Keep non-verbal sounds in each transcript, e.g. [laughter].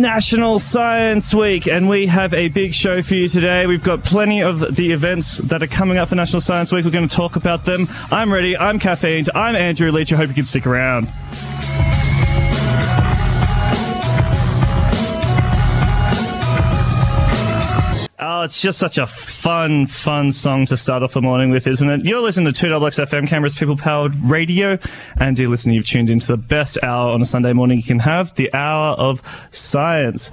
National Science Week, and we have a big show for you today. We've got plenty of the events that are coming up for National Science Week. We're going to talk about them. I'm ready. I'm caffeined. I'm Andrew Leach. I hope you can stick around. It's just such a fun, fun song to start off the morning with, isn't it? You're listening to 2XXFM Canberra's People Powered Radio. And dear listener, you've tuned into the best hour on a Sunday morning you can have, the hour of science.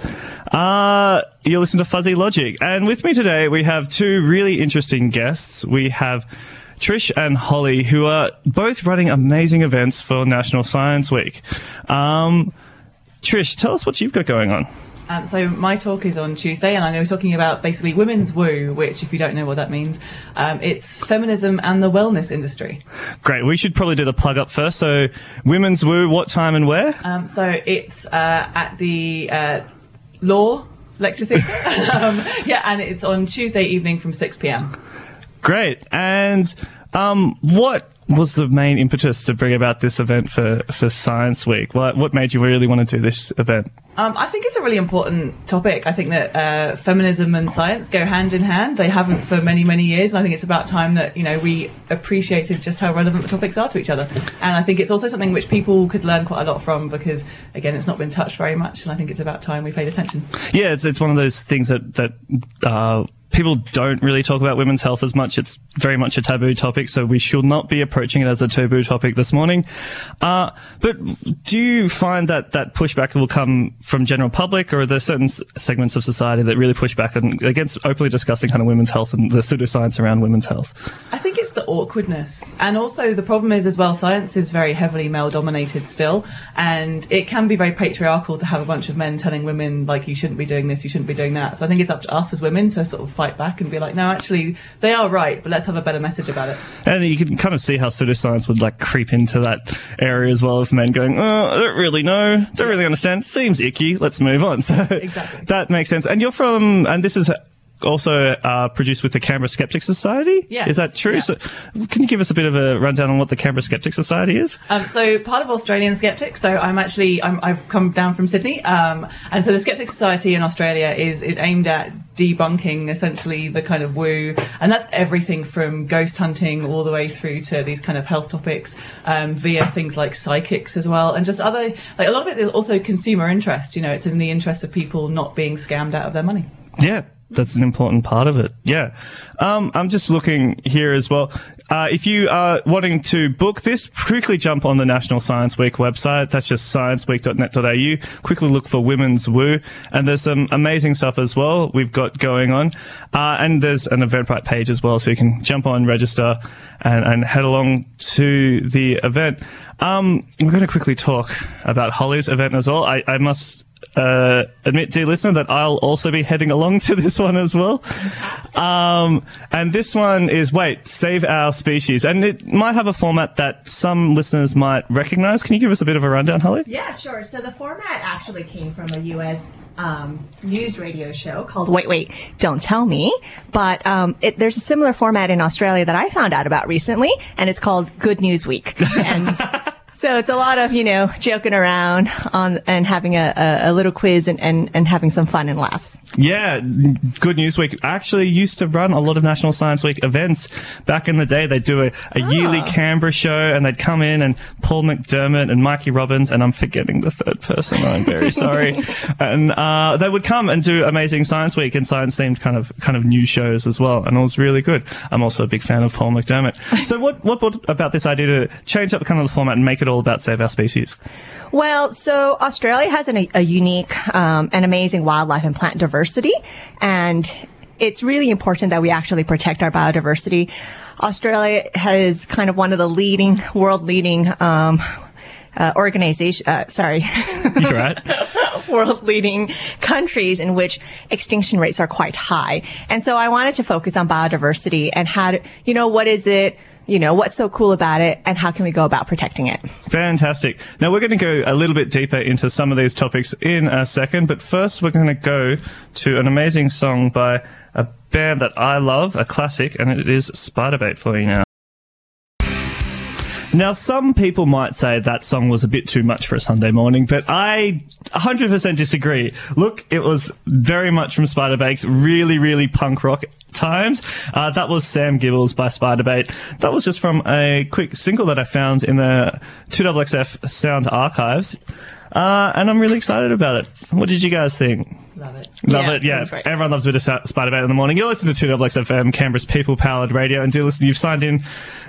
Uh, you're listening to Fuzzy Logic. And with me today, we have two really interesting guests. We have Trish and Holly, who are both running amazing events for National Science Week. Um, Trish, tell us what you've got going on. Um, so my talk is on Tuesday, and I'm going to be talking about basically women's woo, which, if you don't know what that means, um, it's feminism and the wellness industry. Great. We should probably do the plug up first. So, women's woo, what time and where? Um, so it's uh, at the uh, Law Lecture Theatre. [laughs] um, yeah, and it's on Tuesday evening from 6 p.m. Great. And um, what was the main impetus to bring about this event for, for Science Week? What, what made you really want to do this event? Um, I think it's a really important topic. I think that uh, feminism and science go hand in hand. They haven't for many, many years, and I think it's about time that you know we appreciated just how relevant the topics are to each other. And I think it's also something which people could learn quite a lot from because, again, it's not been touched very much, and I think it's about time we paid attention. Yeah, it's it's one of those things that that. Uh, people don't really talk about women's health as much. It's very much a taboo topic, so we should not be approaching it as a taboo topic this morning. Uh, but do you find that that pushback will come from general public, or are there certain segments of society that really push back on, against openly discussing kind of women's health and the pseudoscience around women's health? I think it's the awkwardness. And also, the problem is, as well, science is very heavily male dominated still. And it can be very patriarchal to have a bunch of men telling women, like, you shouldn't be doing this, you shouldn't be doing that. So I think it's up to us as women to sort of fight back and be like, no, actually, they are right, but let's have a better message about it. And you can kind of see how pseudoscience would like creep into that area as well of men going, oh, I don't really know, don't really understand, seems icky, let's move on. [laughs] So Exactly. that makes sense. And you're from, and this is also uh, produced with the Canberra Skeptic Society? Yes, Is that true? yeah. So can you give us a bit of a rundown on what the Canberra Skeptic Society is? Um, so part of Australian Skeptics. So I'm actually I'm, I've come down from Sydney, um, and so the Skeptic Society in Australia is is aimed at debunking essentially the kind of woo, and that's everything from ghost hunting all the way through to these kind of health topics um, via things like psychics as well, and just other like a lot of it is also consumer interest. You know, it's in the interest of people not being scammed out of their money. Yeah, that's an important part of it. Yeah. Um, I'm just looking here as well. Uh, if you are wanting to book this, quickly jump on the National Science Week website. That's just scienceweek.net.au. Quickly look for Women's Woo. And there's some amazing stuff as well we've got going on. Uh, and there's an Eventbrite page as well, so you can jump on, register, and, and head along to the event. Um, we're going to quickly talk about Holly's event as well. I, I must uh, admit, dear listener, that I'll also be heading along to this one as well. Um, and this one is wait, save our species, and it might have a format that some listeners might recognise. Can you give us a bit of a rundown, Holly? Yeah, sure. So the format actually came from a U.S. Um, news radio show called Wait, Wait, Don't Tell Me. But um, it, there's a similar format in Australia that I found out about recently, and it's called Good News Week. And [laughs] so it's a lot of you know joking around on and having a, a, a little quiz and, and, and having some fun and laughs. Yeah, Good News Week actually used to run a lot of National Science Week events back in the day. They'd do a, a yearly Canberra show and they'd come in and Paul McDermott and Mikey Robins, and I'm forgetting the third person. I'm very [laughs] sorry. And uh, they would come and do amazing Science Week and science themed kind of kind of news shows as well, and it was really good. I'm also a big fan of Paul McDermott. [laughs] So what what, what about this idea to change up kind of the format and make it all about save our species? Well, so Australia has an, a unique um, and amazing wildlife and plant diversity, and it's really important that we actually protect our biodiversity. Australia has kind of one of the leading, world leading um, uh, organization. Uh, sorry. You're right. [laughs] world leading countries in which extinction rates are quite high. And so I wanted to focus on biodiversity and how to, you know, what is it? You know, what's so cool about it and how can we go about protecting it? Fantastic. Now we're going to go a little bit deeper into some of these topics in a second, but first we're going to go to an amazing song by a band that I love, a classic, and it is Spiderbait for you now. Now, some people might say that song was a bit too much for a Sunday morning, but I 100% disagree. Look, it was very much from Spiderbait's really, really punk rock times. Uh, that was Sam Gibbles by Spiderbait. That was just from a quick single that I found in the 2XXF Sound Archives. Uh, and I'm really excited about it. What did you guys think? Love it. Love Yeah, it, yeah. it. Everyone loves a bit of Sa- Spider-Man in the morning. You're listening to 2XXFM, Canberra's people-powered radio. And dear listener, you've signed in,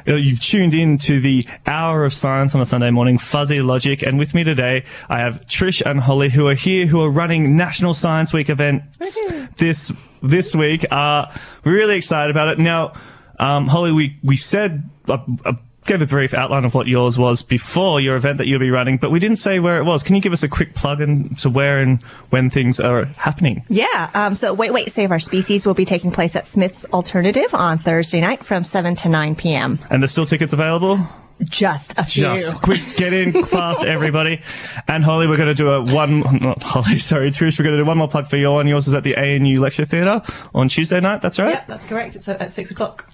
uh, you've tuned in to the Hour of Science on a Sunday morning, Fuzzy Logic. And with me today, I have Trish and Holly, who are here, who are running National Science Week events this this week. Uh, we're really excited about it. Now, um, Holly, we we said. Uh, uh, Gave a brief outline of what yours was before your event that you'll be running, but we didn't say where it was. Can you give us a quick plug in to where and when things are happening? Yeah. Um, so Wait, Wait, Save Our Species will be taking place at Smith's Alternative on Thursday night from 7 to 9 p.m. And there's still tickets available? Just a few. Just quick, get in fast, everybody. And Holly, we're going to do a one, not Holly, sorry, Trish, we're going to do one more plug for your one. Yours is at the ANU Lecture Theatre on Tuesday night, that's right? Yeah, that's correct. It's at, at six o'clock.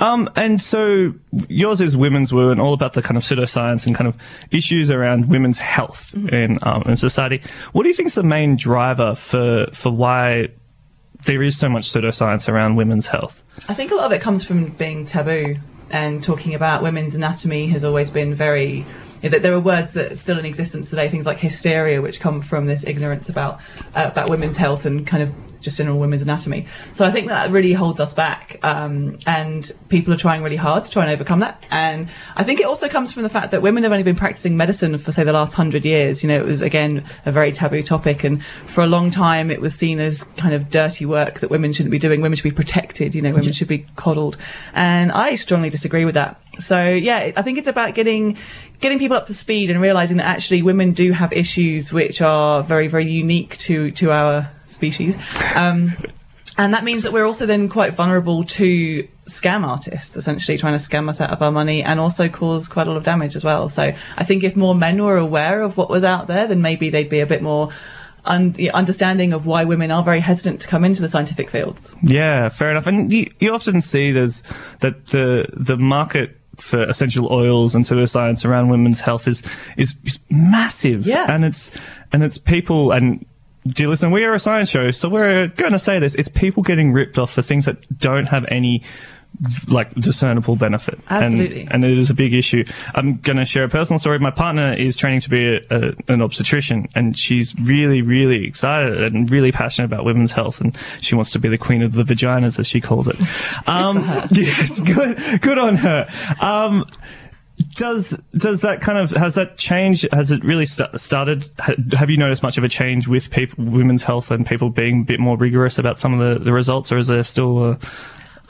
Um, and so yours is Women's Woo and all about the kind of pseudoscience and kind of issues around women's health in, um, in society. What do you think is the main driver for, for why there is so much pseudoscience around women's health? I think a lot of it comes from being taboo and talking about women's anatomy has always been very. That there are words that are still in existence today, things like hysteria, which come from this ignorance about uh, about women's health and kind of just general women's anatomy. So I think that really holds us back, um, and people are trying really hard to try and overcome that. And I think it also comes from the fact that women have only been practicing medicine for say the last hundred years. You know, it was again a very taboo topic, and for a long time it was seen as kind of dirty work that women shouldn't be doing. Women should be protected. You know, women should be coddled, and I strongly disagree with that. So yeah, I think it's about getting getting people up to speed and realizing that actually women do have issues which are very very unique to to our species. Um, and that means that we're also then quite vulnerable to scam artists, essentially trying to scam us out of our money and also cause quite a lot of damage as well. So I think if more men were aware of what was out there, then maybe they'd be a bit more un- understanding of why women are very hesitant to come into the scientific fields. Yeah, fair enough. And you, you often see there's that the the market for essential oils and pseudoscience around women's health is is, is massive. Yeah. and it's and it's people and. Dear listener, we are a science show, so we're going to say this. It's people getting ripped off for things that don't have any like discernible benefit. And- Absolutely. And, it is a big issue. I'm going to share a personal story. My partner is training to be a, a, an obstetrician and she's really, really excited and really passionate about women's health. And she wants to be the queen of the vaginas, as she calls it. Um, [laughs] yes, good, good on her. Um, does does that kind of has that changed? Has it really st- started? Ha- have you noticed much of a change with people, women's health, and people being a bit more rigorous about some of the, the results, or is there still a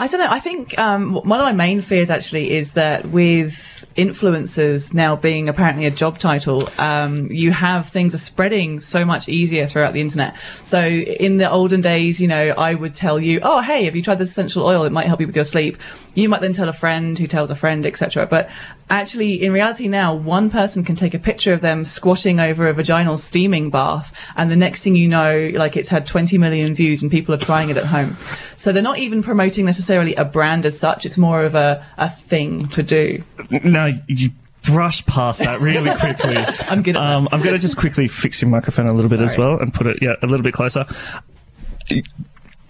I don't know. I think um, one of my main fears actually is that with influencers now being apparently a job title, um, you have things are spreading so much easier throughout the internet. So in the olden days, you know, I would tell you, "Oh, hey, have you tried this essential oil? It might help you with your sleep." You might then tell a friend who tells a friend, etc. But actually, in reality, now one person can take a picture of them squatting over a vaginal steaming bath, and the next thing you know, like it's had 20 million views and people are trying it at home. So they're not even promoting necessarily a brand as such. It's more of a, a thing to do. No, you brush past that really [laughs] quickly. I'm good um. I'm going to just quickly fix your microphone a little bit as well and put it yeah a little bit closer.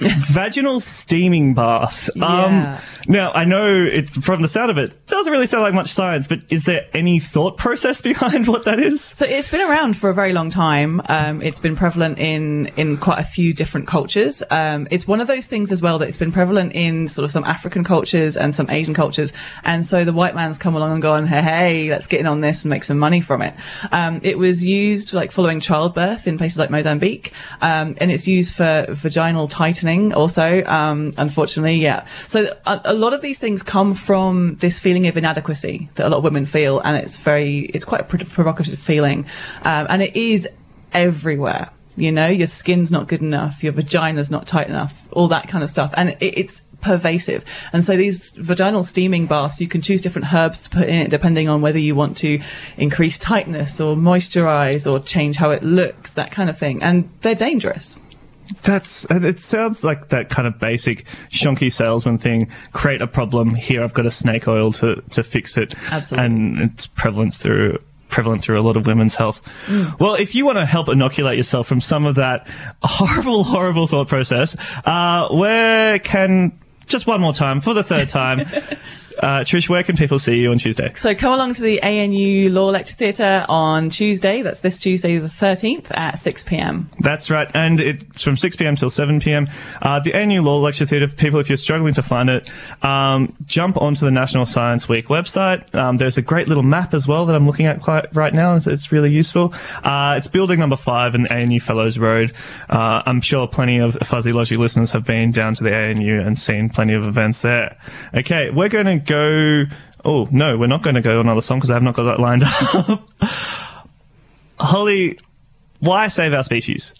Vaginal steaming bath. Yeah. Um, now I know it's from the sound of it doesn't really sound like much science, but is there any thought process [laughs] behind what that is? So it's been around for a very long time. Um, it's been prevalent in in quite a few different cultures. Um, it's one of those things as well that it's been prevalent in sort of some African cultures and some Asian cultures. And so the white man's come along and gone, hey, hey, let's get in on this and make some money from it. Um, it was used like following childbirth in places like Mozambique, um, and it's used for vaginal tightening also. Um, unfortunately, yeah. So a, a lot of these things come from this feeling of inadequacy that a lot of women feel, and it's very, it's quite a pro- provocative feeling, um, and it is everywhere. You know, your skin's not good enough, your vagina's not tight enough, all that kind of stuff, and it, it's pervasive. And so these vaginal steaming baths, you can choose different herbs to put in it depending on whether you want to increase tightness or moisturize or change how it looks, that kind of thing, and they're dangerous. That's and it sounds like that kind of basic shonky salesman thing. Create a problem here. I've got a snake oil to to fix it. Absolutely. and it's prevalent through prevalent through a lot of women's health. Well, if you want to help inoculate yourself from some of that [laughs] horrible, horrible thought process, uh, where can just one more time for the third time, [laughs] uh, Trish, where can people see you on Tuesday? So come along to the ANU Law Lecture Theatre on Tuesday. That's this Tuesday, the 13th at 6 p.m. That's right, and it's from 6 p.m. till 7 p.m. Uh, the ANU Law Lecture Theatre, people, if you're struggling to find it, um, jump onto the National Science Week website. Um, there's a great little map as well that I'm looking at quite right now. It's, it's really useful. Uh, it's building number five in ANU Fellows Road. Uh, I'm sure plenty of Fuzzy Logic listeners have been down to the ANU and seen plenty of events there. Okay, we're going to go. Oh no, we're not going to go another song because I have not got that lined [laughs] up. Holly, why save our species?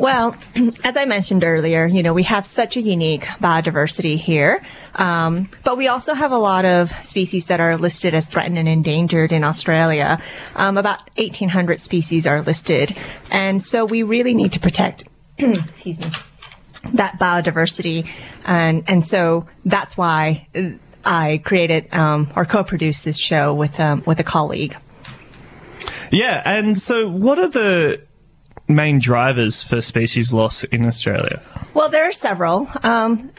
Well, [clears throat] as I mentioned earlier, you know, we have such a unique biodiversity here, um, but we also have a lot of species that are listed as threatened and endangered in Australia. Um, about 1,800 species are listed, and so we really need to protect. [clears throat] excuse me. That biodiversity, and and so that's why I created um, or co-produced this show with um, with a colleague. Yeah, and so what are the main drivers for species loss in Australia? Well, there are several. Um,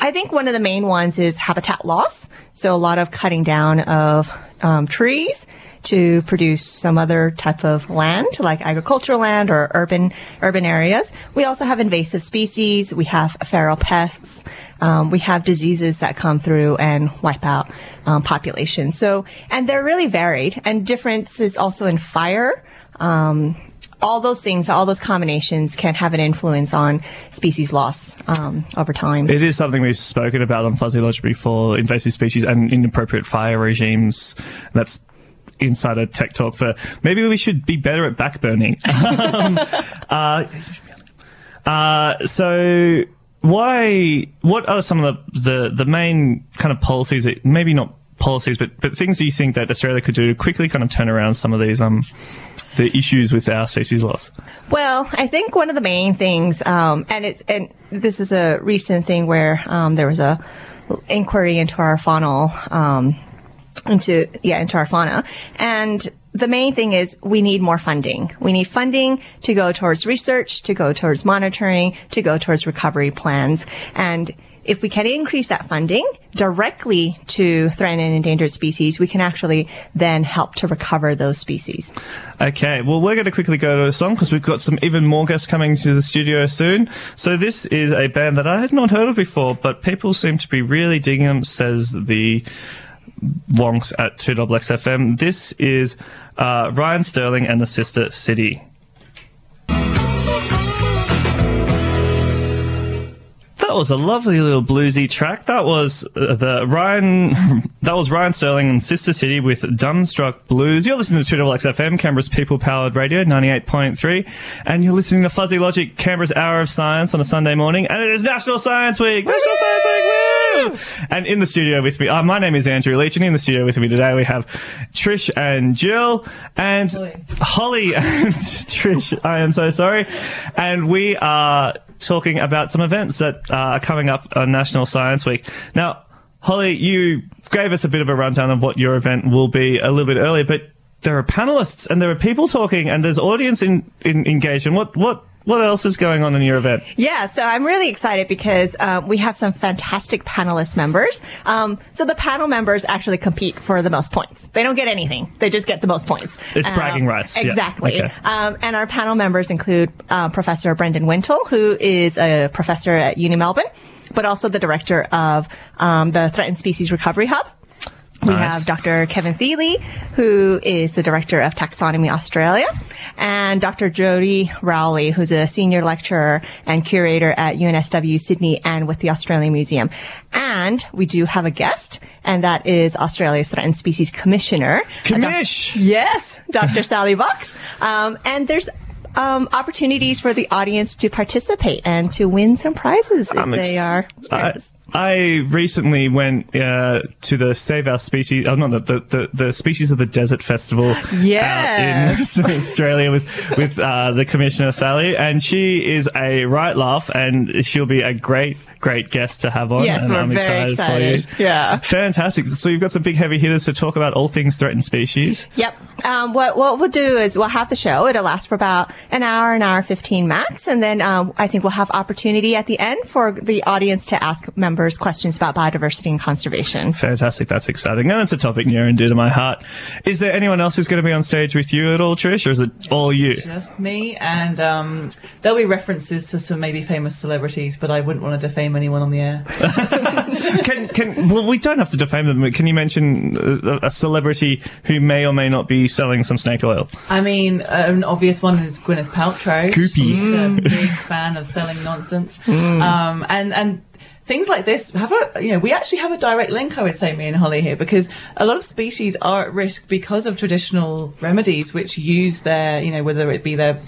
I think one of the main ones is habitat loss. So a lot of cutting down of um, trees to produce some other type of land, like agricultural land or urban urban areas. We also have invasive species. We have feral pests. Um, we have diseases that come through and wipe out um, populations. So, and they're really varied. And differences also in fire. Um, all those things, all those combinations can have an influence on species loss um, over time. It is something we've spoken about on Fuzzy Logic before, invasive species and inappropriate fire regimes. That's insider tech talk for maybe we should be better at backburning. [laughs] um, uh, uh, so why, what are some of the, the, the main kind of policies that, maybe not policies, but, but things that you think that Australia could do to quickly kind of turn around some of these, um, the issues with our species loss? Well, I think one of the main things, um, and it's and this is a recent thing where um, there was a inquiry into our faunal, um, into yeah, into our fauna, and the main thing is we need more funding. We need funding to go towards research, to go towards monitoring, to go towards recovery plans, and if we can increase that funding directly to threatened and endangered species, we can actually then help to recover those species. Okay, well, we're going to quickly go to a song because we've got some even more guests coming to the studio soon. So this is a band that I had not heard of before, but people seem to be really digging them, says the wonks at 2XXFM. This is uh, Ryan Sterling and the Sister City. That was a lovely little bluesy track. That was uh, the Ryan. [laughs] That was Ryan Sterling and Sister City with Dumbstruck Blues. You're listening to 2XXFM, Canberra's people-powered radio, 98.3, and you're listening to Fuzzy Logic, Canberra's Hour of Science on a Sunday morning, and it is National Science Week. National Science Week. Woo! [laughs] And in the studio with me, uh, my name is Andrew Leach, and in the studio with me today we have Trish and Jill and Holly. Holly and [laughs] Trish. I am so sorry, and we are talking about some events that uh, are coming up on National Science Week. Now, Holly, you gave us a bit of a rundown of what your event will be a little bit earlier, but there are panelists and there are people talking and there's audience in, in engagement. What what what else is going on in your event? Yeah, so I'm really excited because uh, we have some fantastic panelist members. Um, so the panel members actually compete for the most points. They don't get anything; they just get the most points. It's Um, bragging rights. Yeah, Exactly. okay. Um, and our panel members include uh, Professor Brendan Wintle, who is a professor at Uni Melbourne, but also the director of um, the Threatened Species Recovery Hub. We Nice. have Dr. Kevin Thiele, who is the director of Taxonomy Australia, and Dr. Jodi Rowley, who's a senior lecturer and curator at UNSW Sydney and with the Australian Museum. And we do have a guest, and that is Australia's Threatened Species Commissioner. uh, Doc- Yes, Dr. Sally Box. Um, and there's um, opportunities for the audience to participate and to win some prizes if ex- they are. I, I recently went uh, to the Save Our Species, oh, not the, the, the Species of the Desert Festival Yes. out in [laughs] Australia with, with uh, the Commissioner Sally, and she is a right laugh, and she'll be a great, great guest to have on. Yes, and we're I'm very excited, excited. for you. Yeah. Fantastic. So you've got some big heavy hitters to talk about all things threatened species. Yep. Um, what what we'll do is we'll have the show. It'll last for about an hour, an hour fifteen max, and then um, I think we'll have opportunity at the end for the audience to ask members questions about biodiversity and conservation. Fantastic. That's exciting. And it's a topic near and dear to my heart. Is there anyone else who's going to be on stage with you at all, Trish, or is it all you? Just me, and um, there'll be references to some maybe famous celebrities, but I wouldn't want to defame anyone on the air. [laughs] Can, can, well, we don't have to defame them. Can you mention a, a celebrity who may or may not be selling some snake oil? I mean, an obvious one is Gwyneth Paltrow. Goopy. She's a big fan of selling nonsense. Um, and, and things like this have a, you know, we actually have a direct link, I would say, me and Holly here, because a lot of species are at risk because of traditional remedies which use their, you know, whether it be their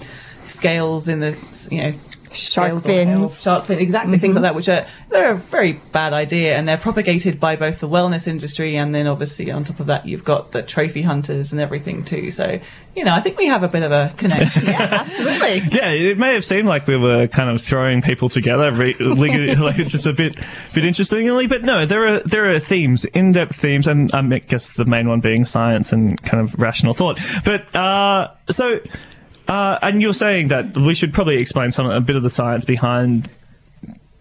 scales in the, you know, Shark scales or fins. health, shark fin, exactly things like that, which are they're a very bad idea, and they're propagated by both the wellness industry and then obviously on top of that you've got the trophy hunters and everything too. So you know, I think we have a bit of a connection. [laughs] Yeah, absolutely. Yeah, it may have seemed like we were kind of throwing people together, re- [laughs] like it's just a bit, bit interestingly, but no, there are there are themes, in-depth themes, and I guess the main one being science and kind of rational thought. But uh, so, uh, and you're saying that we should probably explain some a bit of the science behind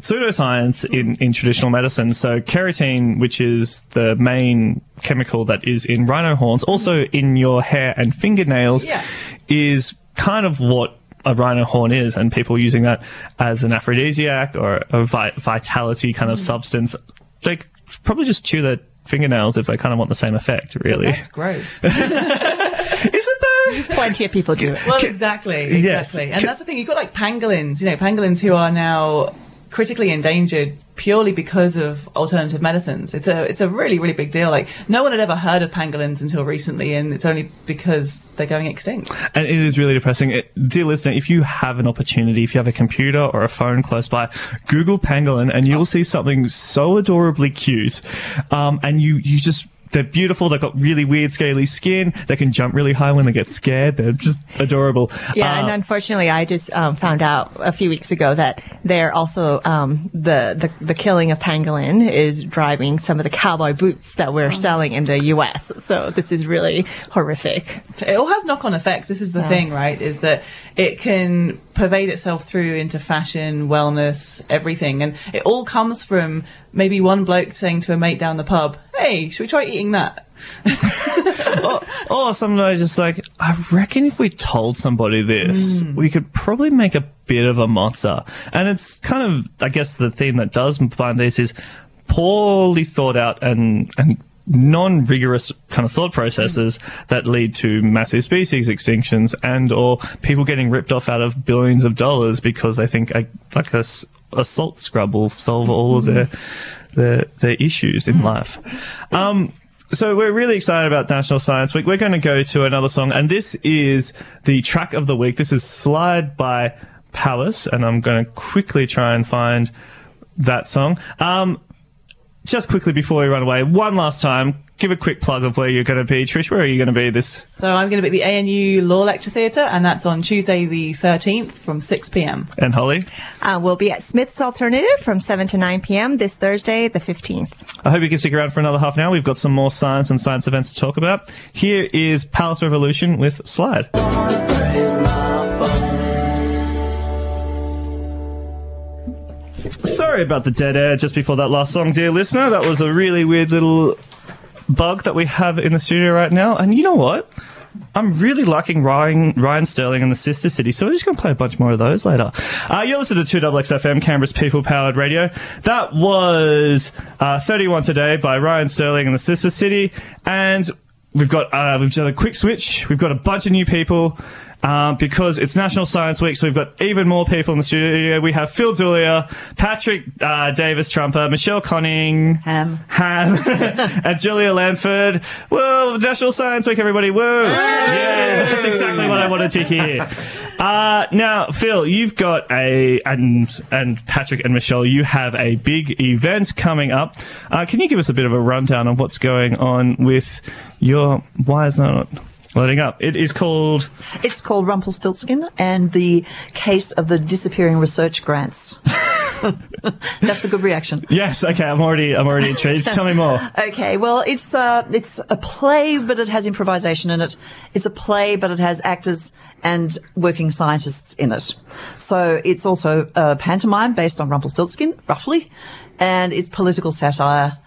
pseudoscience in, in traditional medicine. So keratin, which is the main chemical that is in rhino horns, also in your hair and fingernails, Yeah. is kind of what a rhino horn is, and people using that as an aphrodisiac or a vi- vitality kind of substance. They probably just chew their fingernails if they kind of want the same effect, really. That's gross. [laughs] is it though? Plenty of people do it. Well, exactly, Yes. exactly, and that's the thing. You've got like pangolins, you know, pangolins who are now critically endangered purely because of alternative medicines. It's a it's a really really big deal. Like no one had ever heard of pangolins until recently, and it's only because they're going extinct. And it is really depressing. It, dear listener, if you have an opportunity, if you have a computer or a phone close by, Google pangolin and you'll see something so adorably cute. Um, and you, you just, they're beautiful. They've got really weird scaly skin. They can jump really high when they get scared. They're just adorable. Yeah, Uh, and unfortunately, I just um, found out a few weeks ago that they're also um, the, the the killing of pangolin is driving some of the cowboy boots that we're selling in the U.S. So this is really horrific. It all has knock-on effects. This is the thing, right? Is that it can pervade itself through into fashion, wellness, everything, and it all comes from maybe one bloke saying to a mate down the pub, "Hey, should we try eating that?" [laughs] or, or sometimes just like, I reckon if we told somebody this, Hmm. we could probably make a bit of a mozza. And it's kind of, I guess, the theme that does behind this is poorly thought out and, and non-rigorous kind of thought processes that lead to massive species extinctions and or people getting ripped off out of billions of dollars because they think a, like a, s- a salt scrub will solve all of their, their, their issues in life. Um, so we're really excited about National Science Week. We're going to go to another song, and this is the track of the week. This is Slide by Palace, and I'm going to quickly try and find that song. Um, just quickly before we run away, one last time, give a quick plug of where you're going to be. Trish, where are you going to be this? So I'm going to be at the ANU Law Lecture Theatre, and that's on Tuesday the 13th from 6 p.m. And Holly? Uh, we'll be at Smith's Alternative from 7 to 9 p.m. this Thursday, the 15th. I hope you can stick around for another half an hour. We've got some more science and science events to talk about. Here is Palace Revolution with Slide. Sorry about the dead air just before that last song, dear listener. That was a really weird little bug that we have in the studio right now. And you know what? I'm really liking Ryan, Ryan Sterling and the Sister City, so we're just going to play a bunch more of those later. Uh, you're listening to 2XFM, Canberra's people powered radio. That was uh, 31 today by Ryan Sterling and the Sister City, and we've got uh, we've done a quick switch. We've got a bunch of new people. Um, because it's National Science Week, so we've got even more people in the studio. We have Phil Dooley, Patrick uh, Davis Trumper, Michelle Conning, Ham. Ham, [laughs] and Julia Landford. Well, National Science Week, everybody. Woo! Yeah, that's exactly what I wanted to hear. Uh, now, Phil, you've got a and and Patrick and Michelle, you have a big event coming up. Uh, can you give us a bit of a rundown on what's going on with your? Why is that not loading up? It is called. It's called Rumpelstiltskin and the case of the disappearing research grants. [laughs] That's a good reaction. Yes. Okay. I'm already. I'm already intrigued. Tell me more. [laughs] Okay, well, it's uh, it's a play, but it has improvisation in it. It's a play, but it has actors and working scientists in it. So it's also a pantomime based on Rumpelstiltskin, roughly, and it's political satire.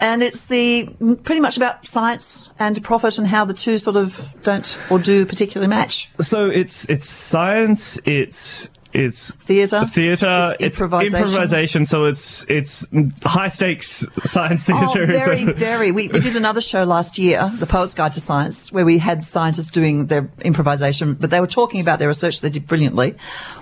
And it's the pretty much about science and profit and how the two sort of don't or do particularly match. So it's it's science. It's it's Theatre. theatre. It's improvisation. improvisation. So it's it's high stakes science Oh, theatre. very, So- very. We, we did another show last year, The Poet's Guide to Science, where we had scientists doing their improvisation, but they were talking about their research they did brilliantly.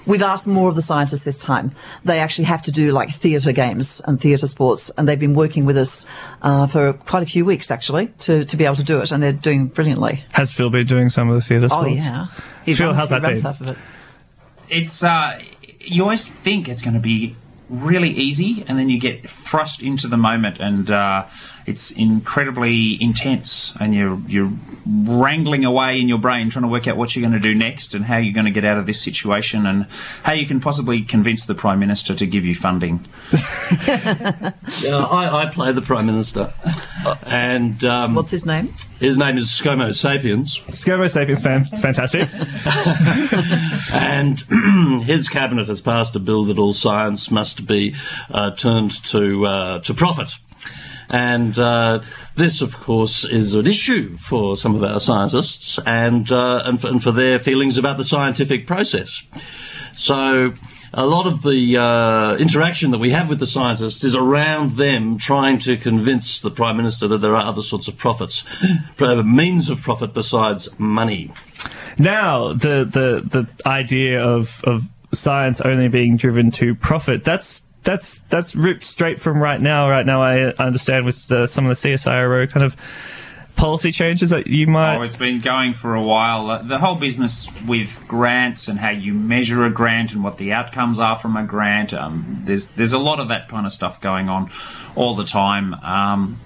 We've asked more of the scientists this time. They actually have to do like theatre games and theatre sports, and they've been working with us uh, for quite a few weeks actually to, to be able to do it, and they're doing brilliantly. Has Phil been doing some of the theatre Oh yeah, he Phil, runs, how's he that runs been? half of it. It's uh, you always think it's going to be really easy, and then you get thrust into the moment, and uh, it's incredibly intense, and you're you're wrangling away in your brain trying to work out what you're going to do next, and how you're going to get out of this situation, and how you can possibly convince the prime minister to give you funding. [laughs] Yeah, I, I play the Prime Minister. [laughs] And um, What's his name? His name is ScoMo Sapiens. Scomo Sapiens fan, fantastic. [laughs] And [clears throat] his cabinet has passed a bill that all science must be uh, turned to, uh, to profit. And uh, this, of course, is an issue for some of our scientists and, uh, and, for, and for their feelings about the scientific process. So a lot of the uh, interaction that we have with the scientists is around them trying to convince the Prime Minister that there are other sorts of profits, [laughs] means of profit besides money. now, the, the, the idea of, of science only being driven to profit, that's, that's, that's ripped straight from right now. Right now, I understand with the, some of the CSIRO kind of policy changes that you might. Oh, it's been going for a while. The whole business with grants and how you measure a grant and what the outcomes are from a grant. Um, there's there's a lot of that kind of stuff going on all the time. Um,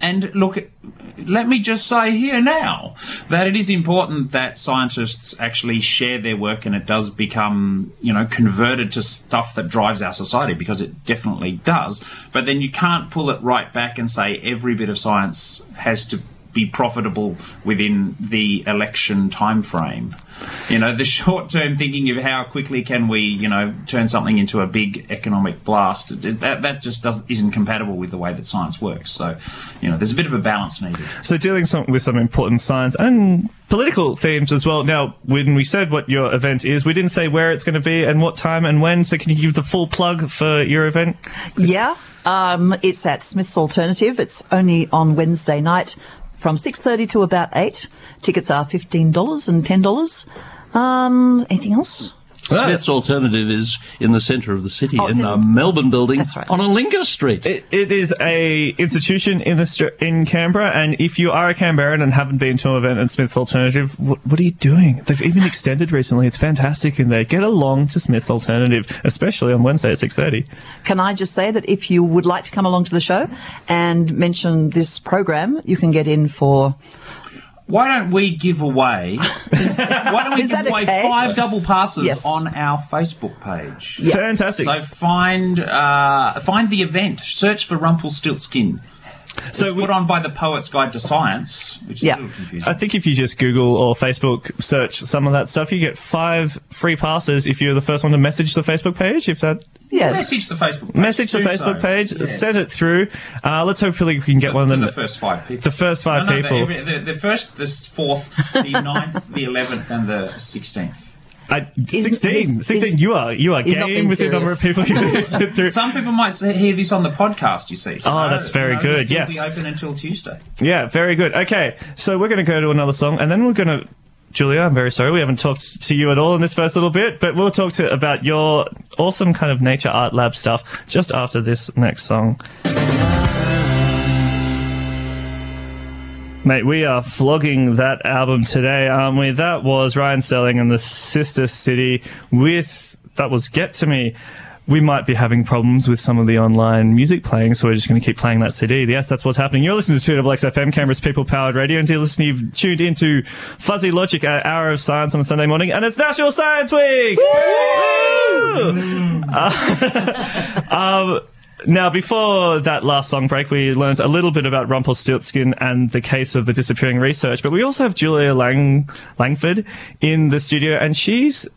and look, let me just say here now that it is important that scientists actually share their work and it does become, you know, converted to stuff that drives our society because it definitely does. But then you can't pull it right back and say every bit of science has to be profitable within the election time frame. You know, the short term thinking of how quickly can we, you know, turn something into a big economic blast, that, that just does, isn't compatible with the way that science works. So, you know, there's a bit of a balance needed. So dealing some, with some important science and political themes as well. Now, when we said what your event is, we didn't say where it's going to be and what time and when. So can you give the full plug for your event? Yeah, um, it's at Smith's Alternative. It's only on Wednesday night from 6.30 to about 8. Tickets are $15 and $10. Um, anything else? Smith's alternative is in the centre of the city, Oh, it's in in- the Melbourne building That's right. on Alinga Street. It, it is a institution in Austra- in Canberra, and if you are a Canberran and haven't been to an event at Smith's Alternative, what, what are you doing? They've even extended recently. It's fantastic in there. Get along to Smith's Alternative, especially on Wednesday at six thirty. Can I just say that if you would like to come along to the show and mention this program, you can get in for Why don't we give away? [laughs] why don't we Is give that away okay? five double passes Yes. on our Facebook page? Fantastic. So find uh, find the event. Search for Rumpelstiltskin. So it's we- put on by the Poet's Guide to Science, which is Yeah. a little confusing. I think if you just Google or Facebook search some of that stuff, you get five free passes if you're the first one to message the Facebook page. If that yeah. Message the Facebook page. message the Facebook so. page, Yeah. send it through. Uh, let's hopefully we can get To- one of them. the first five people. The first five No, no, people. The, the, the first, the fourth, the [laughs] ninth, the eleventh, and the sixteenth. I, 16, he's- 16, he's- you are, you are he's game being with the number of people you [laughs] [laughs] sent through. Some people might hear this on the podcast. You see. So, Oh, that's very you good, yes. Be open until Tuesday. Yeah, very good. Okay, so we're going to go to another song, and then we're going to. Julia, I'm very sorry we haven't talked to you at all in this first little bit, but we'll talk to about your awesome kind of nature art lab stuff just after this next song. Mate, we are flogging that album today, aren't we? That was Ryan Sterling and the Sister City with, that was Get To Me. We might be having problems with some of the online music playing, so we're just going to keep playing that CD. Yes, that's what's happening. You're listening to 2 FM, Canberra's People Powered Radio, and you're listening, you've tuned into Fuzzy Logic, our hour of science on a Sunday morning, and it's National Science Week! Woo! [laughs] Uh, [laughs] um, now, before that last song break, we learned a little bit about Rumpelstiltskin and the case of the disappearing research, but we also have Julia Lang- Landford in the studio, and she's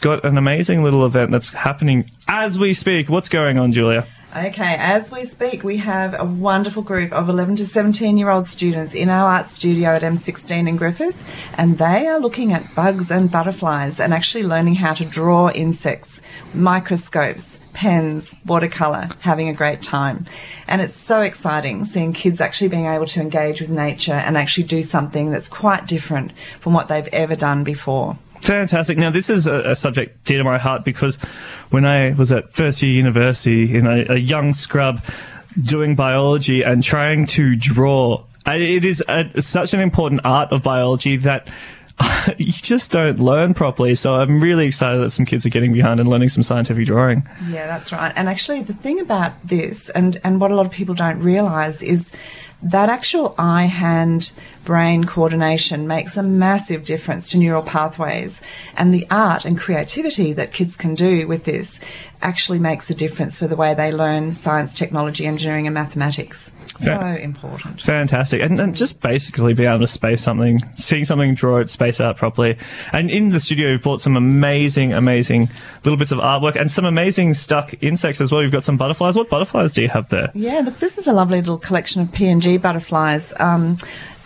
got an amazing little event that's happening as we speak. What's going on, Julia? Okay, as we speak, we have a wonderful group of 11 to 17 year old students in our art studio at M16 in Griffith, and they are looking at bugs and butterflies and actually learning how to draw insects, microscopes, pens, watercolour, having a great time. And it's so exciting seeing kids actually being able to engage with nature and actually do something that's quite different from what they've ever done before. Fantastic. Now, this is a, a, subject dear to my heart because when I was at first year university, in a, a young scrub doing biology and trying to draw, it is a, such an important art of biology that [laughs] you just don't learn properly. So I'm really excited that some kids are getting behind and learning some scientific drawing. Yeah, that's right. And actually, the thing about this, and, and what a lot of people don't realize, is that actual eye hand brain coordination makes a massive difference to neural pathways. And the art and creativity that kids can do with this actually makes a difference for the way they learn science, technology, engineering, and mathematics. So important. Fantastic. And, and just basically being able to space something, seeing something, draw it, space it out properly. And in the studio, you've brought some amazing, amazing little bits of artwork and some amazing stuck insects as well. You've got some butterflies. What butterflies do you have there? Yeah, look, this is a lovely little collection of PNG butterflies. Um,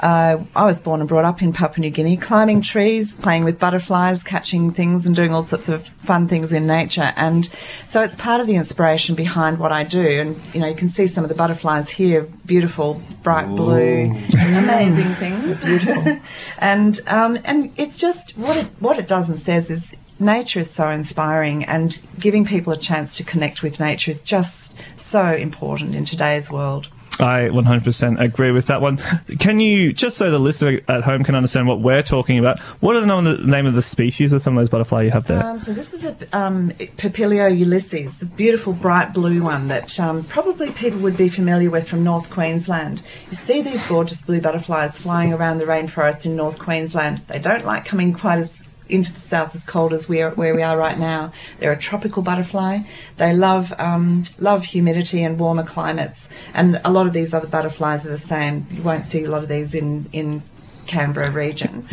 uh, I was born and brought up in Papua New Guinea, climbing trees, playing with butterflies, catching things, and doing all sorts of fun things in nature. And so it's part of the inspiration behind what I do. And you know, you can see some of the butterflies here, beautiful, bright Ooh. blue, amazing things. [laughs] Beautiful. [laughs] and um, and it's just what it what it does and says is nature is so inspiring and giving people a chance to connect with nature is just so important in today's world. I 100% agree with that one. Can you, just so the listener at home can understand what we're talking about, what are the name of the species of some of those butterfly you have there? Um, so this is a um, Papilio ulysses, the beautiful bright blue one that um, probably people would be familiar with from North Queensland. You see these gorgeous blue butterflies flying around the rainforest in North Queensland. They don't like coming quite as into the south as cold as we are, where we are right now. They're a tropical butterfly. They love um, love humidity and warmer climates, and a lot of these other butterflies are the same. You won't see a lot of these in in Canberra region.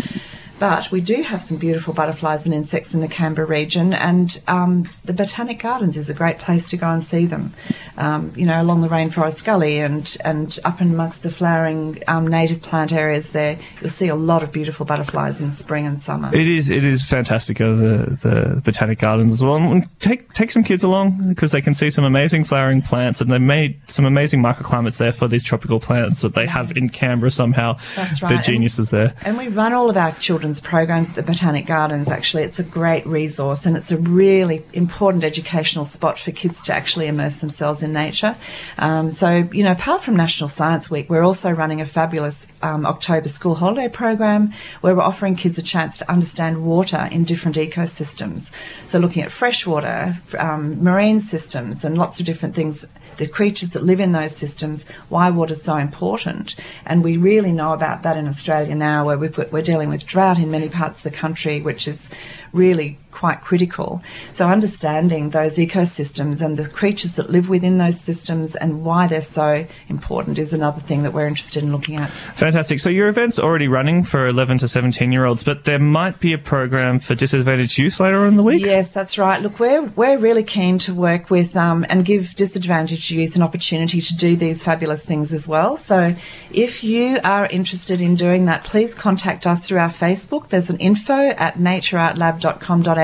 But we do have some beautiful butterflies and insects in the Canberra region, and um, the Botanic Gardens is a great place to go and see them. Um, you know, along the Rainforest Gully and, and up and amongst the flowering um, native plant areas there, you'll see a lot of beautiful butterflies in spring and summer. It is it is fantastic over the, the Botanic Gardens as well. And take take some kids along because they can see some amazing flowering plants, and they've made some amazing microclimates there for these tropical plants that they have in Canberra somehow. That's right. The geniuses there. And we run all of our children's children's programs at the Botanic Gardens. Actually, it's a great resource and it's a really important educational spot for kids to actually immerse themselves in nature. Um, so, you know, apart from National Science Week, we're also running a fabulous um, October school holiday program where we're offering kids a chance to understand water in different ecosystems. So, looking at freshwater, um, marine systems, and lots of different things the creatures that live in those systems, why water is so important. And we really know about that in Australia now, where we are dealing with drought in many parts of the country, which is really quite critical. So understanding those ecosystems and the creatures that live within those systems and why they're so important is another thing that we're interested in looking at. Fantastic. So your event's already running for 11 to 17 year olds, but there might be a program for disadvantaged youth later on in the week? Yes, that's right. Look, we're, we're really keen to work with um, and give disadvantaged youth an opportunity to do these fabulous things as well. So if you are interested in doing that, please contact us through our Facebook. There's an info at natureartlab.com.au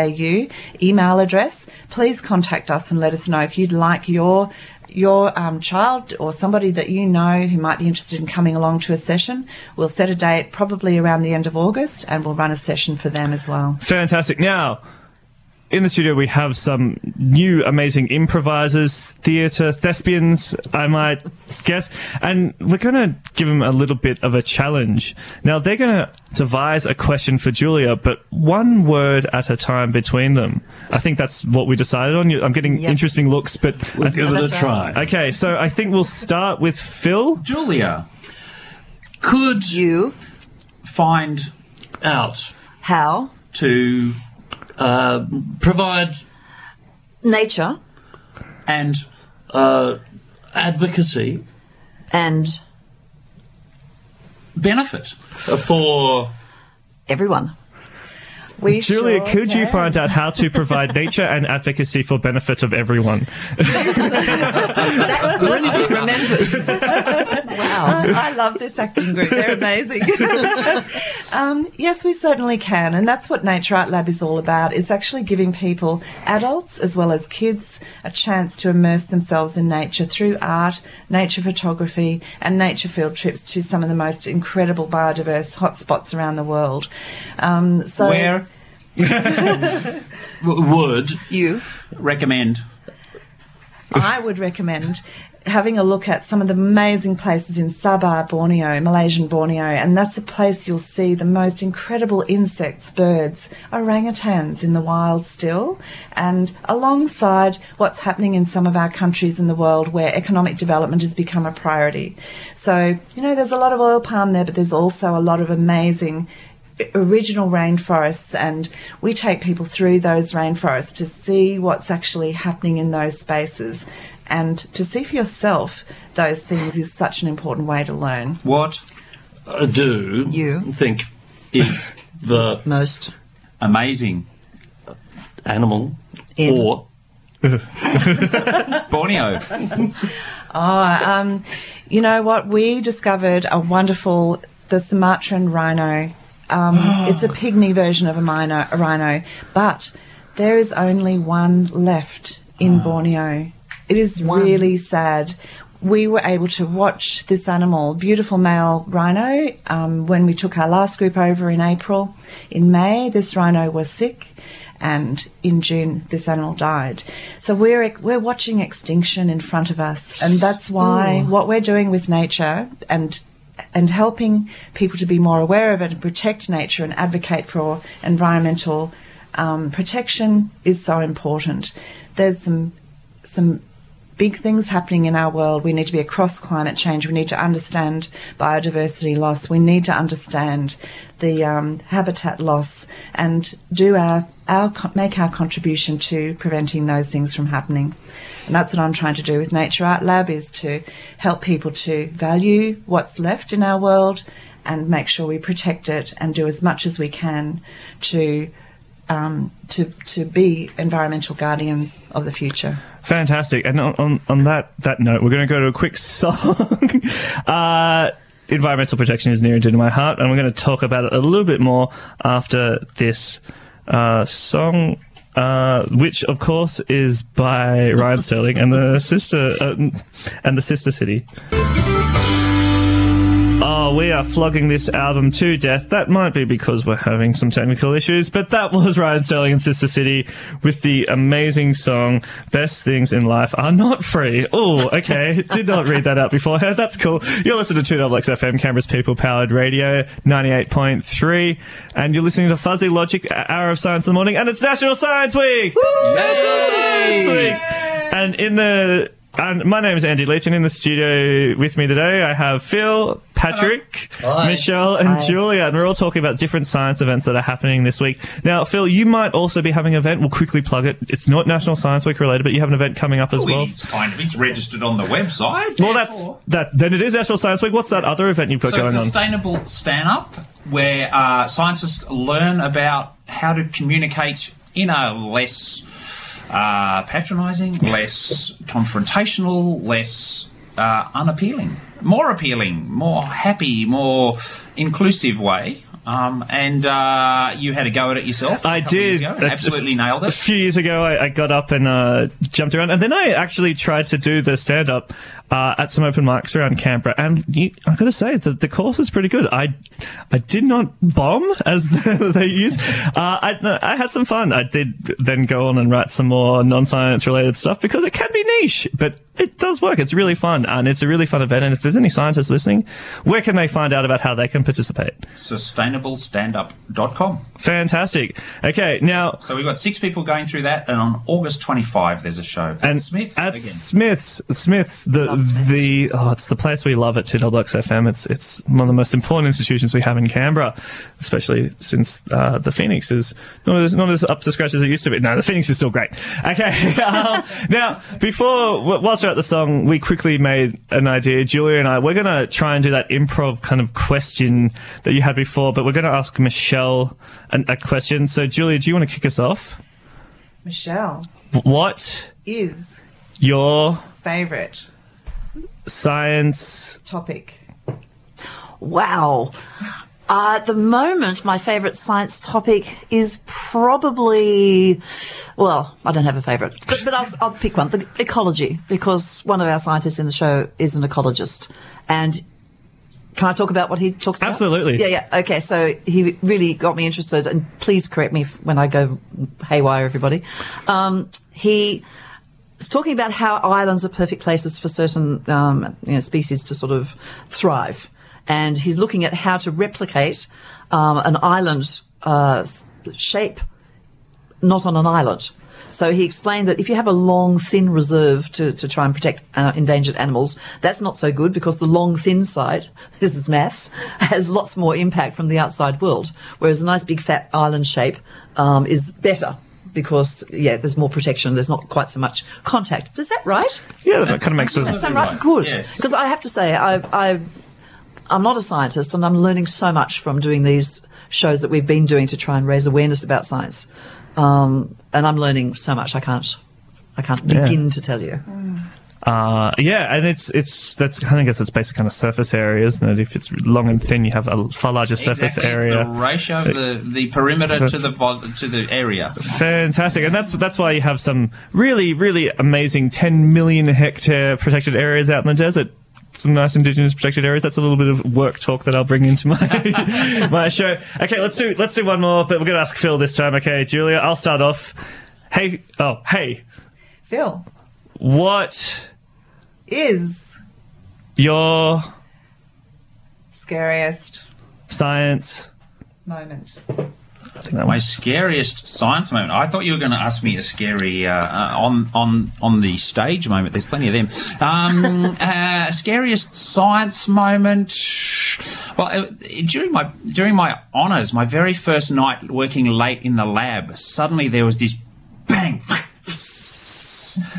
email address. Please contact us and let us know if you'd like your your um, child or somebody that you know who might be interested in coming along to a session. We'll set a date probably around the end of August and we'll run a session for them as well. Fantastic. Now, in the studio we have some new amazing improvisers, theatre thespians, I might guess, and we're going to give them a little bit of a challenge. Now they're going to devise a question for Julia, but one word at a time between them. I think that's what we decided on. You- I'm getting Yep. interesting looks, but We'll give it that's a right. try. okay. So I think we'll start with Phil. Julia, Could You, find out how, to uh, provide nature, and uh, advocacy and benefit. for everyone. We [laughs] Julia, sure could you find out how to provide [laughs] nature and advocacy for benefit of everyone? That's brilliantly remembered. [laughs] wow. I love this acting group. They're amazing. um, yes, we certainly can, and that's what Nature Art Lab is all about. It's actually giving people, adults as well as kids, a chance to immerse themselves in nature through art, nature photography, and nature field trips to some of the most incredible biodiverse hotspots around the world. Um, so Where w- [laughs] would You, recommend I would recommend having a look at some of the amazing places in Sabah, Borneo, Malaysian Borneo, and that's a place you'll see the most incredible insects, birds, orangutans in the wild still, and alongside what's happening in some of our countries in the world where economic development has become a priority. So, you know, there's a lot of oil palm there, but there's also a lot of amazing original rainforests and we take people through those rainforests to see what's actually happening in those spaces and to see for yourself those things is such an important way to learn. what uh, do You. think is the most, amazing animal In. or [laughs] Borneo. Oh, um, you know what? We discovered a wonderful, the Sumatran rhino. Um, it's a pygmy version of a, rhino, a rhino, but there is only one left in Borneo. It is really sad. We were able to watch this animal, beautiful male rhino, um, when we took our last group over in April. In May, this rhino was sick and in June this animal died. So we're we're watching extinction in front of us, and that's why what we're doing with nature and and helping people to be more aware of it and protect nature and advocate for environmental um, protection is so important. There's some some big things happening in our world. We need to be across climate change. We need to understand biodiversity loss. We need to understand the um, habitat loss and do our, our make our contribution to preventing those things from happening. And that's what I'm trying to do with Nature Art Lab is to help people to value what's left in our world and make sure we protect it and do as much as we can to um, to to be environmental guardians of the future. Fantastic. And on, on, on that, that note, we're going to go to a quick [laughs] song. uh, environmental protection is near and dear to my heart, and we're going to talk about it a little bit more after this uh, song. Uh, which, of course, is by Ryan Sterling and the sister uh, and the sister city. Oh, we are flogging this album to death. That might be because we're having some technical issues, but that [laughs] was Ryan Sterling and Sister City with the amazing song "Best Things in Life Are Not Free." Oh, okay. [laughs] Did not read that out beforehand. That's cool. You're listening to 2XX FM, Canberra's People Powered Radio, 98.3, and you're listening to Fuzzy Logic, Hour of Science in the Morning, and it's National Science Week. National Science Week. And in the and my name is Andy Leach, and in the studio with me today I have Phil, Patrick, Michelle, and Hi. Julia, and we're all talking about different science events that are happening this week. Now, Phil, you might also be having an event. We'll quickly plug it. It's not National Science Week related, but you have an event coming up as well. It's kind of it's registered on the website. Well, that's therefore- that. Then it is National Science Week. What's that other event you've got So going it's a on? sustainable stand up where uh, scientists learn about how to communicate in a less uh, patronising, less confrontational, less uh, unappealing, more appealing, more happy, more inclusive way. Um, and uh, you had a go at it yourself. I did. absolutely nailed it. A few years ago, I, I got up and uh, jumped around, and then I actually tried to do the stand up uh, at some open mics around Canberra. And you, I got to say, the, the course is pretty good. I I did not bomb as [laughs] they use. Uh, I I had some fun. I did then go on and write some more non science related stuff because it can be niche, but it does work. It's really fun, and it's a really fun event. And if there's any scientists listening, where can they find out about how they can participate? Sustainablestandup.com. Fantastic. Okay, now So we've got six people going through that, and on August 25, there's a show. and Smiths at again. Smiths, Smiths, the Love Smiths. the oh, it's the place we love at Two Double X FM. It's it's one of the most important institutions we have in Canberra, especially since uh, the Phoenix is not as not as up to scratch as it used to be. No, the Phoenix is still great. Okay, [laughs] um, now before wh- whilst we're at the song, we quickly made an idea. Julia and I, we're gonna try and do that improv kind of question that you had before, but we're gonna ask Michelle an, a question. So, Julia, do you want to kick us off? Michelle What is your favorite science topic. Wow. Uh, at the moment, my favourite science topic is probably, well, I don't have a favourite, but, but I'll, I'll pick one. The ecology, because one of our scientists in the show is an ecologist. And can I talk about what he talks about? Absolutely. Yeah, yeah. Okay, so he really got me interested, and please correct me when I go haywire, everybody. Um, he was talking about how islands are perfect places for certain um, you know, species to sort of thrive. And he's looking at how to replicate um, an island uh, shape not on an island. So he explained that if you have a long, thin reserve to, to try and protect uh, endangered animals, that's not so good because the long, thin side, [laughs] this is maths, has lots more impact from the outside world. Whereas a nice, big, fat island shape um, is better because, yeah, there's more protection. There's not quite so much contact. Is that right? Yeah, that kind of makes Does sense. that sound right? Good. Yes. Because I have to say, I, I, I'm not a scientist, and I'm learning so much from doing these shows that we've been doing to try and raise awareness about science. Um, and I'm learning so much. I can't, I can't begin to tell you. Uh, yeah, and it's it's that's kind of I guess it's basic kind of surface area, isn't it? If it's long and thin, you have a far larger surface Exactly, it's area. the ratio of the, the perimeter to the vol- to the area. Fantastic, and that's that's why you have some really really amazing 10 million hectare protected areas out in the desert. Some nice indigenous protected areas. That's a little bit of work talk that I'll bring into my [laughs] my show. Okay, let's do let's do one more, but we're gonna ask Phil this time. Okay, Julia, I'll start off. Hey, oh hey, Phil what is your scariest science? moment. I think that My scariest science moment. I thought you were going to ask me a scary uh, uh, on on on the stage moment. There's plenty of them. Um, [laughs] uh, scariest science moment. Well, uh, during my during my honours, my very first night working late in the lab, suddenly there was this bang.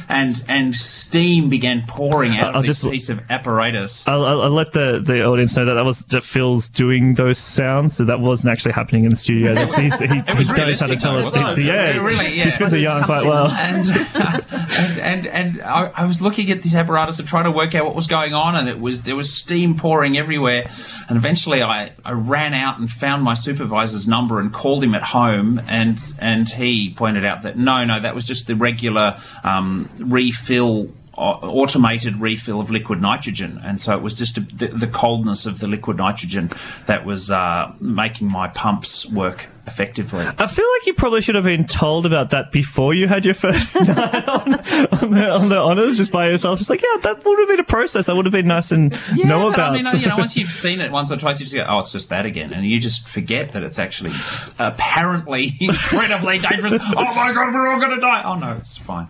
And and steam began pouring out I'll of this just- piece of apparatus. I'll, I'll, let the, the audience know that that was that Phil's doing those sounds. So that wasn't actually happening in the studio. [laughs] That's, he's, he, he knows how to tell it. He- yeah, so really, yeah. he spins a yarn quite well. and [laughs] and and, and I, I was looking at this apparatus and trying to work out what was going on, and it was there was steam pouring everywhere. And eventually, I, I ran out and found my supervisor's number and called him at home, and and he pointed out that no, no, that was just the regular um, refill. au- Automated refill of liquid nitrogen, and so it was just a, the, the coldness of the liquid nitrogen that was uh, making my pumps work effectively. I feel like you probably should have been told about that before you had your first [laughs] night on, on, the, on the honors, just by yourself. It's like, yeah, that would have been a process. That would have been nice and know but about. I mean, you know, once you've seen it once or twice, you just go, "Oh, it's just that again," and you just forget that it's actually apparently [laughs] incredibly dangerous. [laughs] oh my god, we're all going to die! Oh no, it's fine.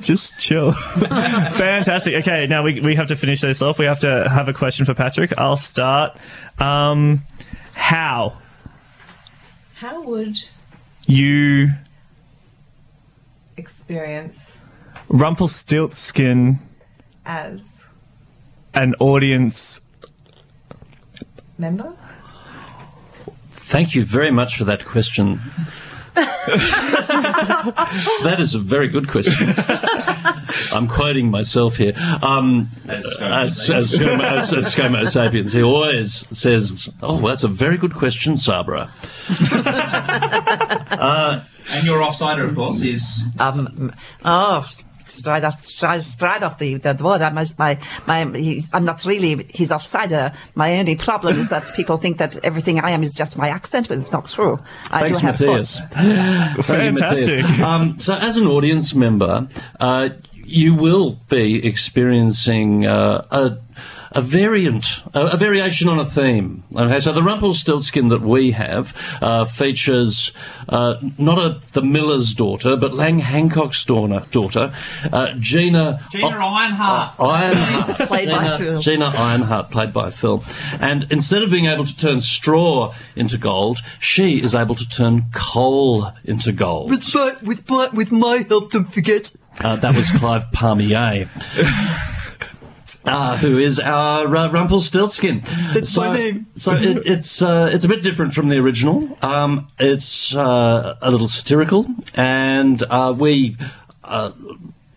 just chill. Fantastic. Okay, now we, we have to finish this off. We have to have a question for Patrick. I'll start. Um, how How would you experience Rumpelstiltskin as an audience member? Thank you very much for that question. [laughs] that is a very good question. [laughs] I'm quoting myself here. Um, As as, as, Homo- as, as Homo sapiens, he always says, "Oh, well, that's a very good question, Sabra." [laughs] And your offsider, of course, is Um, oh, straight off, straight, straight off the, the word. I'm, my, my, he's, I'm not really his offsider. My only problem is that people think that everything I am is just my accent, but it's not true. I Thanks, do have Matthias. thoughts. [laughs] Fantastic. Matthias. Um, so, as an audience member, uh, you will be experiencing uh, a, a variant, a, a variation on a theme. Okay, so the Rumpelstiltskin that we have uh, features uh, not a, the miller's daughter, but Lang Hancock's daughter, daughter uh, Gina. Gina Ironheart. Ironheart. [laughs] Played by Gina, Phil. Gina Ironheart, played by Phil. And instead of being able to turn straw into gold, she is able to turn coal into gold. With my, with my, with my help, don't forget. Uh, that was Clive Palmer. [laughs] Uh, who is our uh, Rumpelstiltskin? That's so, my name. so it, [laughs] it's uh, it's a bit different from the original. Um, it's uh, a little satirical, and uh, we, uh,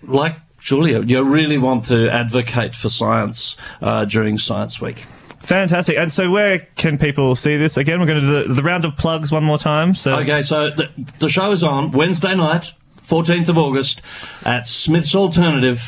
like Julia, you really want to advocate for science uh, during Science Week. Fantastic. And so, where can people see this? Again, we're going to do the, the round of plugs one more time. So, Okay, so the, the show is on Wednesday night, 14th of August, at Smith's Alternative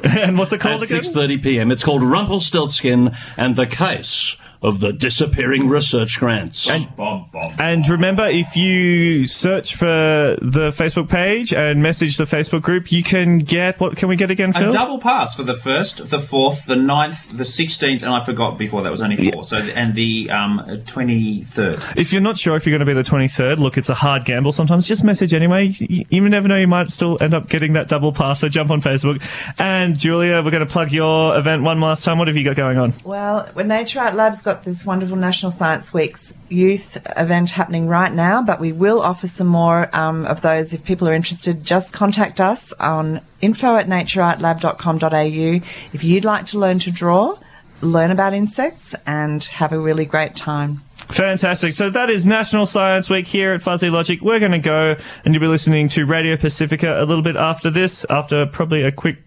[laughs] and what's it at called again? 6:30 p.m. It's called Rumpelstiltskin and the Case of the Disappearing Research Grants. Bob, Bob. And remember, if you search for the Facebook page and message the Facebook group, you can get what can we get again, A double pass for the first, the fourth, the ninth, the sixteenth, and I forgot before that was only four. So and the um twenty third. If you're not sure if you're going to be the 23rd, look, it's a hard gamble sometimes. Just message anyway. You, you never know, you might still end up getting that double pass. So jump on Facebook. And Julia, we're going to plug your event one last time. What have you got going on? Well, when Nature Art Lab's got this wonderful National Science Week's youth event happening right now, but we will offer some more um, of those if people are interested. Just contact us on info at natureartlab.com.au if you'd like to learn to draw, learn about insects, and have a really great time. Fantastic. So that is National Science Week here at Fuzzy Logic. We're going to go and you'll be listening to Radio Pacifica a little bit after this, after probably a quick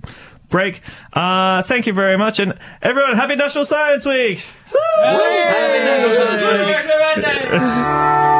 break. Uh, thank you very much. And everyone, happy National Science Week! Happy National Science Week. [laughs]